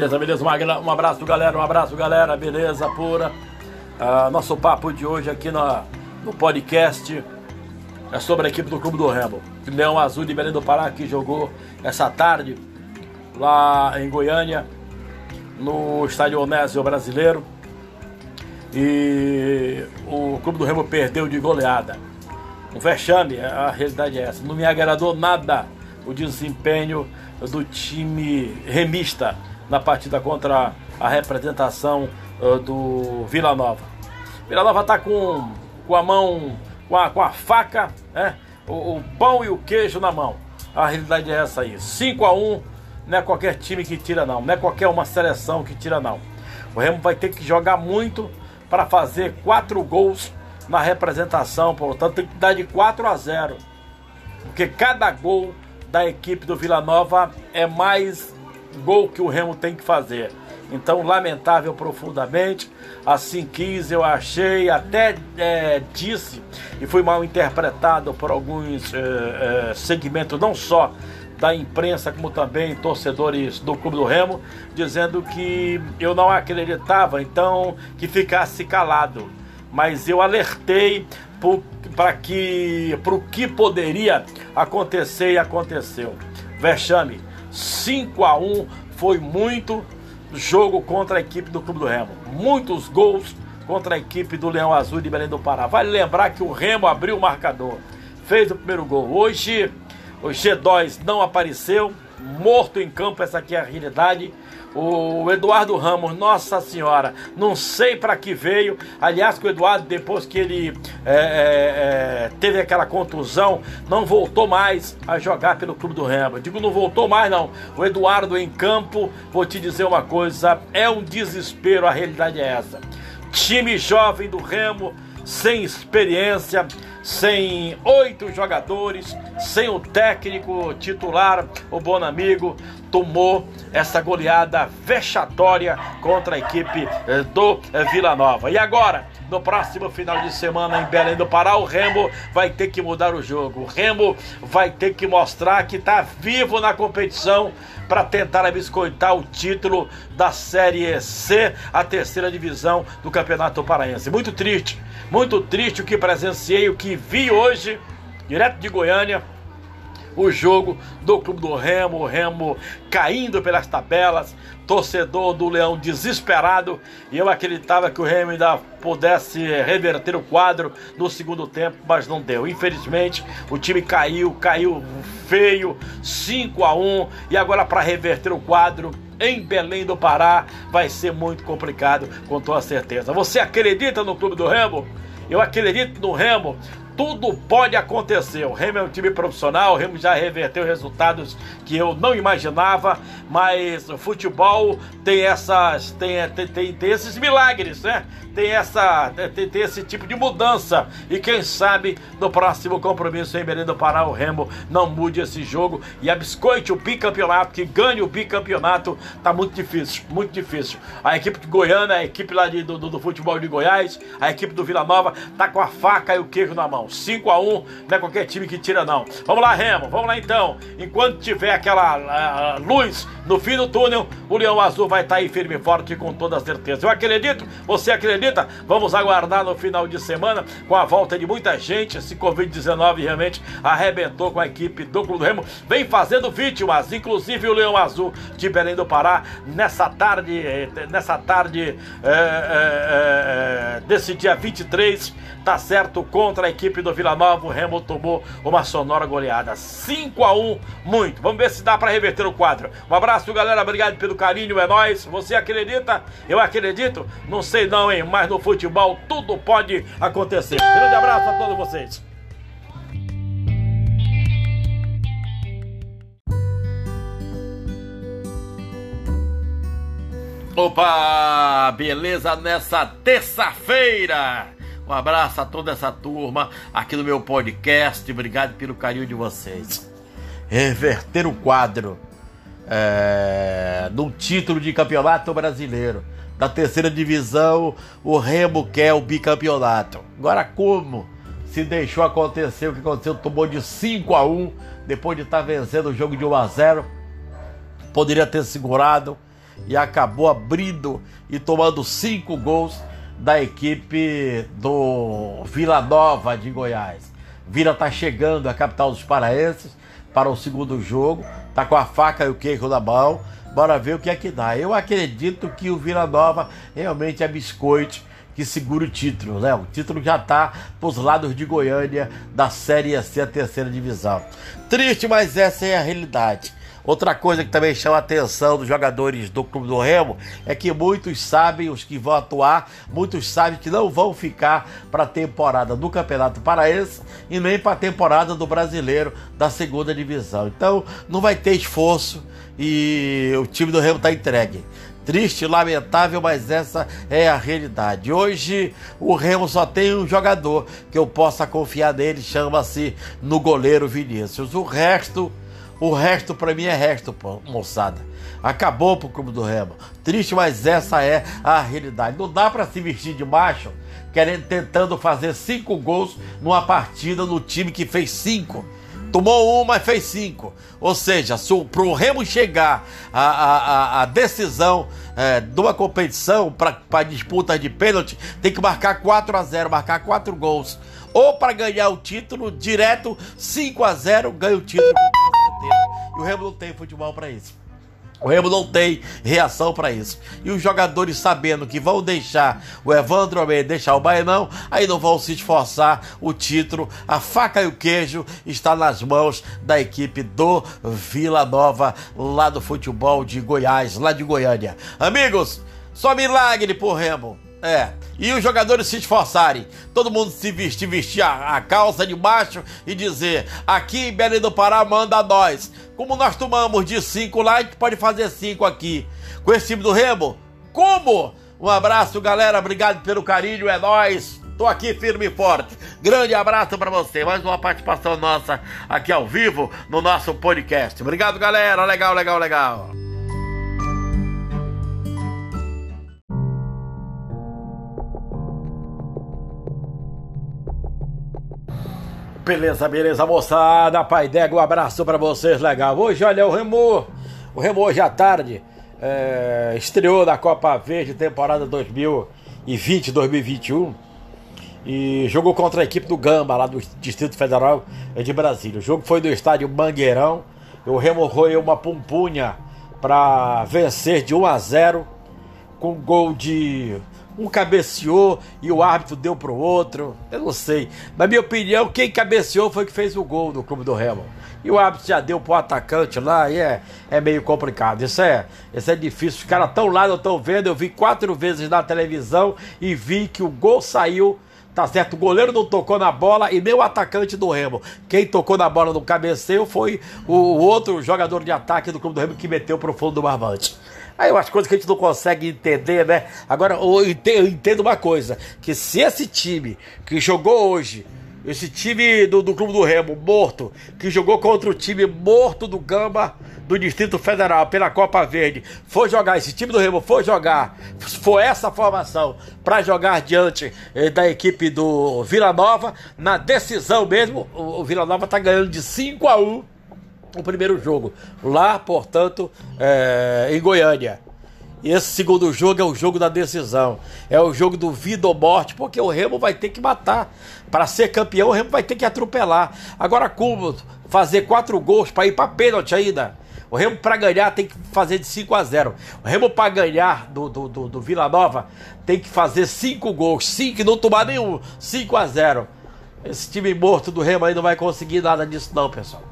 Beleza, beleza. Um abraço, galera. Um abraço, galera. Beleza, pura. Uh, nosso papo de hoje aqui no, no podcast é sobre a equipe do Clube do Remo. Leão Azul de Belém do Pará que jogou essa tarde lá em Goiânia, no estádio Onésio Brasileiro. E o Clube do Remo perdeu de goleada. Um vexame, a realidade é essa. Não me agradou nada o desempenho do time remista na partida contra a representação uh, do Vila Nova. Vila Nova está com, com a mão, com a, com a faca, né? o, o pão e o queijo na mão. A realidade é essa aí. 5 a 1 não é qualquer time que tira não, não é qualquer uma seleção que tira não. O Remo vai ter que jogar muito para fazer quatro gols na representação, portanto tem que dar de 4 a 0. Porque cada gol da equipe do Vila Nova é mais gol que o Remo tem que fazer. Então, lamentável profundamente. Assim quis, eu achei, até é, disse, e fui mal interpretado por alguns é, é, segmentos, não só da imprensa, como também torcedores do Clube do Remo, dizendo que eu não acreditava, então que ficasse calado. Mas eu alertei para que o que poderia acontecer e aconteceu. Vexame, 5 a 1 foi muito jogo contra a equipe do Clube do Remo. Muitos gols contra a equipe do Leão Azul de Belém do Pará. Vale lembrar que o Remo abriu o marcador, fez o primeiro gol. Hoje o G2 não apareceu, morto em campo, essa aqui é a realidade. O Eduardo Ramos, nossa senhora, não sei para que veio. Aliás, que o Eduardo, depois que ele é, é, é, teve aquela contusão, não voltou mais a jogar pelo Clube do Remo. digo, não voltou mais, não. O Eduardo em campo, vou te dizer uma coisa: é um desespero, a realidade é essa. Time jovem do Remo, sem experiência, sem oito jogadores, sem o técnico titular, o bom amigo, tomou essa goleada vexatória contra a equipe eh, do eh, Vila Nova. E agora, no próximo final de semana em Belém do Pará, o Remo vai ter que mudar o jogo. O Remo vai ter que mostrar que está vivo na competição para tentar abiscoitar o título da Série C, a terceira divisão do Campeonato Paraense. Muito triste, muito triste o que presenciei, o que vi hoje, direto de Goiânia o jogo do Clube do Remo, o Remo caindo pelas tabelas, torcedor do Leão desesperado, e eu acreditava que o Remo ainda pudesse reverter o quadro no segundo tempo, mas não deu. Infelizmente, o time caiu, caiu feio, 5 a 1, e agora para reverter o quadro em Belém do Pará vai ser muito complicado, com toda certeza. Você acredita no Clube do Remo? Eu acredito no Remo tudo pode acontecer. O Remo é um time profissional, o Remo já reverteu resultados que eu não imaginava, mas o futebol tem essas tem, tem, tem, tem esses milagres, né? Tem essa tem, tem, esse tipo de mudança e quem sabe no próximo compromisso em Belém do Pará o Remo não mude esse jogo e abiscoite o bicampeonato, que ganhe o bicampeonato, tá muito difícil, muito difícil. A equipe de Goiânia, a equipe lá de, do, do futebol de Goiás, a equipe do Vila Nova tá com a faca e o queijo na mão. 5 a 1 não é qualquer time que tira, não. Vamos lá, Remo, vamos lá então. Enquanto tiver aquela luz no fim do túnel, o Leão Azul vai estar tá aí firme e forte com toda certeza. Eu acredito, você acredita? Vamos aguardar no final de semana com a volta de muita gente. Esse Covid-19 realmente arrebentou com a equipe do Clube do Remo. Vem fazendo vítimas, inclusive o Leão Azul de Belém do Pará, nessa tarde, eh, nessa tarde é, é, é, desse dia 23 tá certo, contra a equipe do Vila Nova, o Remo tomou uma sonora goleada, 5 a 1 muito. Vamos ver se dá para reverter o quadro. Um abraço, galera, obrigado pelo carinho, é nós. Você acredita? Eu acredito? Não sei não, hein, mas no futebol tudo pode acontecer. Grande abraço a todos vocês. Opa, beleza nessa terça-feira. Um abraço a toda essa turma aqui no meu podcast. Obrigado pelo carinho de vocês. Reverter o quadro é, no título de campeonato brasileiro. Da terceira divisão, o Remo quer o bicampeonato. Agora, como se deixou acontecer o que aconteceu? Tomou de 5 a 1 depois de estar vencendo o jogo de 1 a 0 Poderia ter segurado e acabou abrindo e tomando cinco gols da equipe do Vila Nova de Goiás. Vila está chegando à capital dos paraenses para o segundo jogo, tá com a faca e o queijo na mão. Bora ver o que é que dá. Eu acredito que o Vila Nova realmente é biscoito que segura o título, né? O título já tá pros lados de Goiânia da Série C, a terceira divisão. Triste, mas essa é a realidade. Outra coisa que também chama a atenção dos jogadores do Clube do Remo é que muitos sabem, os que vão atuar, muitos sabem que não vão ficar para a temporada do Campeonato Paraense e nem para a temporada do Brasileiro da segunda divisão. Então não vai ter esforço e o time do Remo está entregue. Triste, lamentável, mas essa é a realidade. Hoje o Remo só tem um jogador que eu possa confiar nele, chama-se no goleiro Vinícius. O resto o resto para mim é resto, moçada. Acabou pro Clube do Remo. Triste, mas essa é a realidade. Não dá para se vestir de macho querendo tentando fazer cinco gols numa partida no time que fez cinco. Tomou uma e fez cinco. Ou seja, se o, pro Remo chegar a, a, a decisão é, de uma competição para disputa de pênalti, tem que marcar 4 a 0 marcar quatro gols. Ou para ganhar o título, direto 5 a 0 ganha o título o Remo não tem futebol para isso. O Remo não tem reação para isso. E os jogadores sabendo que vão deixar o Evandro Almeida deixar o Baianão, aí não vão se esforçar. O título, a faca e o queijo está nas mãos da equipe do Vila Nova, lá do futebol de Goiás, lá de Goiânia. Amigos, só milagre por Remo. É. E os jogadores se esforçarem. Todo mundo se vestir, vestir a, a calça de baixo e dizer: aqui em Belém do Pará manda nós. Como nós tomamos de 5 lá, a gente pode fazer 5 aqui. Com esse time do Remo? Como? Um abraço, galera. Obrigado pelo carinho. É nós. Tô aqui firme e forte. Grande abraço para você. Mais uma participação nossa aqui ao vivo no nosso podcast. Obrigado, galera. Legal, legal, legal. Beleza, beleza, moçada. Pai Dego, um abraço para vocês, legal. Hoje, olha, o Remo, o Remo hoje à tarde é, estreou na Copa Verde, temporada 2020-2021 e jogou contra a equipe do Gamba, lá do Distrito Federal de Brasília. O jogo foi do estádio Mangueirão. O Remo roeu uma pumpunha para vencer de 1 a 0 com gol de um cabeceou e o árbitro deu pro outro. Eu não sei. Na minha opinião, quem cabeceou foi que fez o gol do Clube do Remo. E o árbitro já deu pro atacante lá e é, é meio complicado. Isso é, isso é difícil. Os caras tão lá, não estão vendo. Eu vi quatro vezes na televisão e vi que o gol saiu. Tá certo, o goleiro não tocou na bola e nem o atacante do Remo. Quem tocou na bola no cabeceio foi o, o outro jogador de ataque do Clube do Remo que meteu pro fundo do barbante. Aí umas coisas que a gente não consegue entender, né? Agora, eu entendo uma coisa: que se esse time que jogou hoje, esse time do, do Clube do Remo, morto, que jogou contra o time morto do Gamba do Distrito Federal pela Copa Verde, for jogar, esse time do Remo for jogar, for essa formação para jogar diante eh, da equipe do Vila Nova, na decisão mesmo, o, o Vila Nova tá ganhando de 5 a 1 o primeiro jogo. Lá, portanto, é, em Goiânia. E esse segundo jogo é o jogo da decisão. É o jogo do vida ou morte, porque o Remo vai ter que matar. Para ser campeão, o Remo vai ter que atropelar. Agora, como fazer quatro gols para ir para pênalti ainda? O Remo para ganhar tem que fazer de 5 a 0. O Remo para ganhar do, do, do, do, Vila Nova tem que fazer cinco gols. 5 e não tomar nenhum. 5 a 0. Esse time morto do Remo aí não vai conseguir nada disso não, pessoal.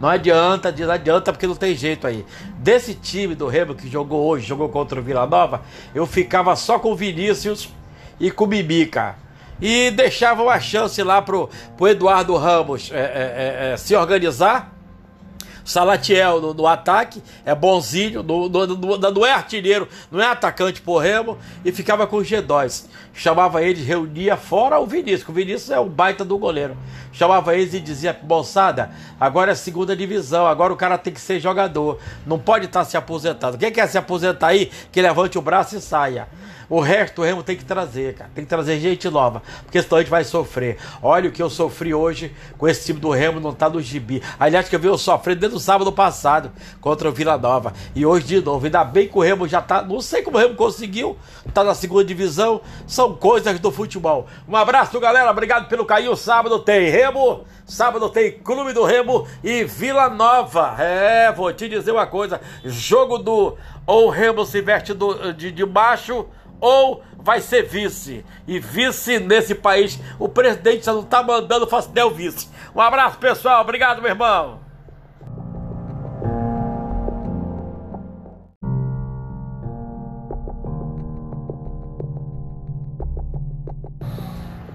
Não adianta, não adianta porque não tem jeito aí. Desse time do Remo que jogou hoje, jogou contra o Vila Nova, eu ficava só com o Vinícius e com o Bibica. E deixava uma chance lá pro, pro Eduardo Ramos é, é, é, é se organizar Salatiel no, no ataque, é bonzinho, no, no, no, não é artilheiro, não é atacante por remo, e ficava com os G2. Chamava eles, reunia fora o Vinícius, o Vinícius é o baita do goleiro. Chamava eles e dizia, moçada, agora é segunda divisão, agora o cara tem que ser jogador, não pode estar tá se aposentando. Quem quer se aposentar aí, que levante o braço e saia. O resto o Remo tem que trazer, cara. Tem que trazer gente nova. Porque senão a gente vai sofrer. Olha o que eu sofri hoje com esse time do Remo, não tá no gibi. Aliás, que eu vi eu sofrendo desde o sábado passado contra o Vila Nova. E hoje de novo. Ainda bem que o Remo já tá. Não sei como o Remo conseguiu. Tá na segunda divisão. São coisas do futebol. Um abraço, galera. Obrigado pelo carinho. Sábado tem Remo. Sábado tem Clube do Remo e Vila Nova. É, vou te dizer uma coisa. Jogo do. Ou o Remo se veste do, de, de baixo ou vai ser vice. E vice nesse país, o presidente já não tá mandando o vice. Um abraço, pessoal. Obrigado, meu irmão.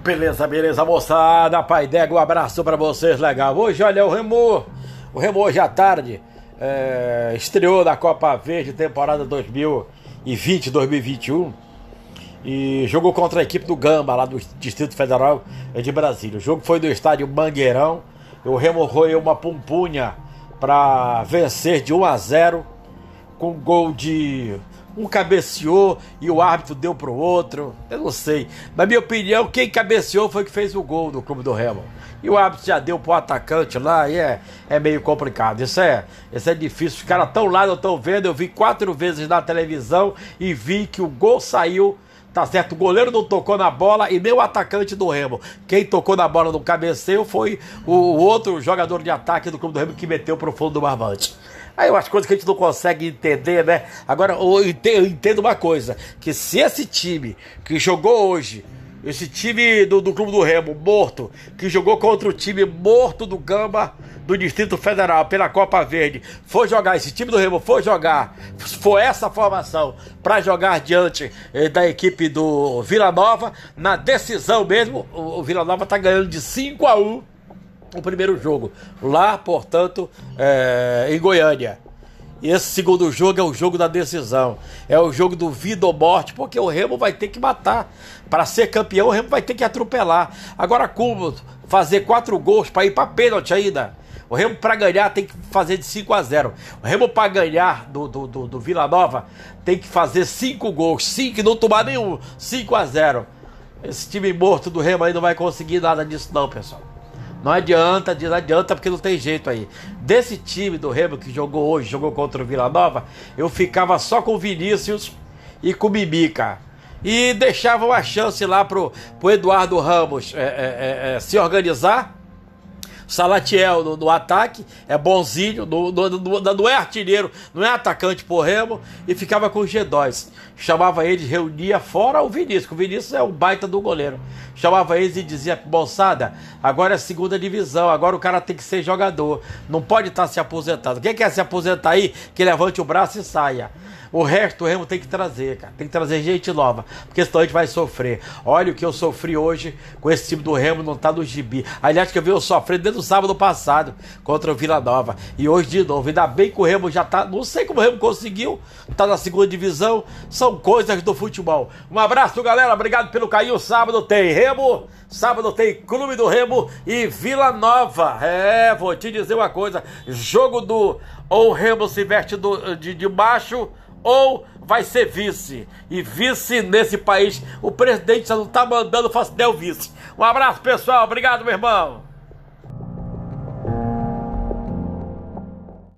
Beleza, beleza, moçada. Pai Dego, um abraço para vocês, legal. Hoje, olha, o Remo, o Remo hoje à tarde é, estreou na Copa Verde temporada 2020-2021 e jogou contra a equipe do Gamba, lá do Distrito Federal de Brasília. O jogo foi no estádio Mangueirão. O Remo roeu uma pumpunha para vencer de 1 a 0 com gol de um cabeceou e o árbitro deu pro outro. Eu não sei. Na minha opinião, quem cabeceou foi que fez o gol do Clube do Remo. E o árbitro já deu pro atacante lá e é, é meio complicado. Isso é, isso é difícil. Os caras tão lá, eu tô vendo. Eu vi quatro vezes na televisão e vi que o gol saiu Tá certo, o goleiro não tocou na bola e nem o atacante do Remo. Quem tocou na bola no cabeceio foi o outro jogador de ataque do clube do Remo que meteu pro fundo do barbante. Aí umas coisas que a gente não consegue entender, né? Agora, eu entendo uma coisa: que se esse time que jogou hoje esse time do, do Clube do Remo, morto, que jogou contra o time morto do Gamba do Distrito Federal pela Copa Verde, foi jogar, esse time do Remo foi jogar, foi essa formação para jogar diante eh, da equipe do Vila Nova, na decisão mesmo, o, o Vila Nova tá ganhando de 5 a 1 o primeiro jogo, lá, portanto, eh, em Goiânia. Esse segundo jogo é o jogo da decisão. É o jogo do vida ou morte, porque o Remo vai ter que matar. Para ser campeão, o Remo vai ter que atropelar. Agora, como fazer quatro gols para ir para pênalti ainda? O Remo para ganhar tem que fazer de 5 a 0. O Remo para ganhar do, do, do, do, Vila Nova tem que fazer cinco gols. Cinco e não tomar nenhum. 5 a 0. Esse time morto do Remo aí não vai conseguir nada disso não, pessoal. Não adianta, não adianta porque não tem jeito aí. Desse time do Remo que jogou hoje, jogou contra o Vila Nova, eu ficava só com o Vinícius e com o Mimica. E deixava uma chance lá pro, pro Eduardo Ramos é, é, é, é se organizar Salatiel no, no, ataque, é bonzinho, no, no, não é artilheiro, não é atacante por Remo, e ficava com o G2. Chamava eles, reunia fora o Vinícius, o Vinícius é o baita do goleiro. Chamava eles e dizia, moçada, agora é segunda divisão, agora o cara tem que ser jogador, não pode estar tá se aposentando. Quem quer se aposentar aí, que levante o braço e saia. O resto o Remo tem que trazer, cara. Tem que trazer gente nova. Porque senão a gente vai sofrer. Olha o que eu sofri hoje com esse time do Remo, não tá no gibi. Aliás, que eu vi eu sofrendo desde o sábado passado contra o Vila Nova. E hoje de novo. Ainda bem que o Remo já tá. Não sei como o Remo conseguiu. Tá na segunda divisão. São coisas do futebol. Um abraço, galera. Obrigado pelo carinho. Sábado tem Remo. Sábado tem Clube do Remo e Vila Nova. É, vou te dizer uma coisa: jogo do. Ou o Remo se veste do, de, de baixo ou vai ser vice. E vice nesse país, o presidente já não tá mandando o vice. Um abraço, pessoal. Obrigado, meu irmão.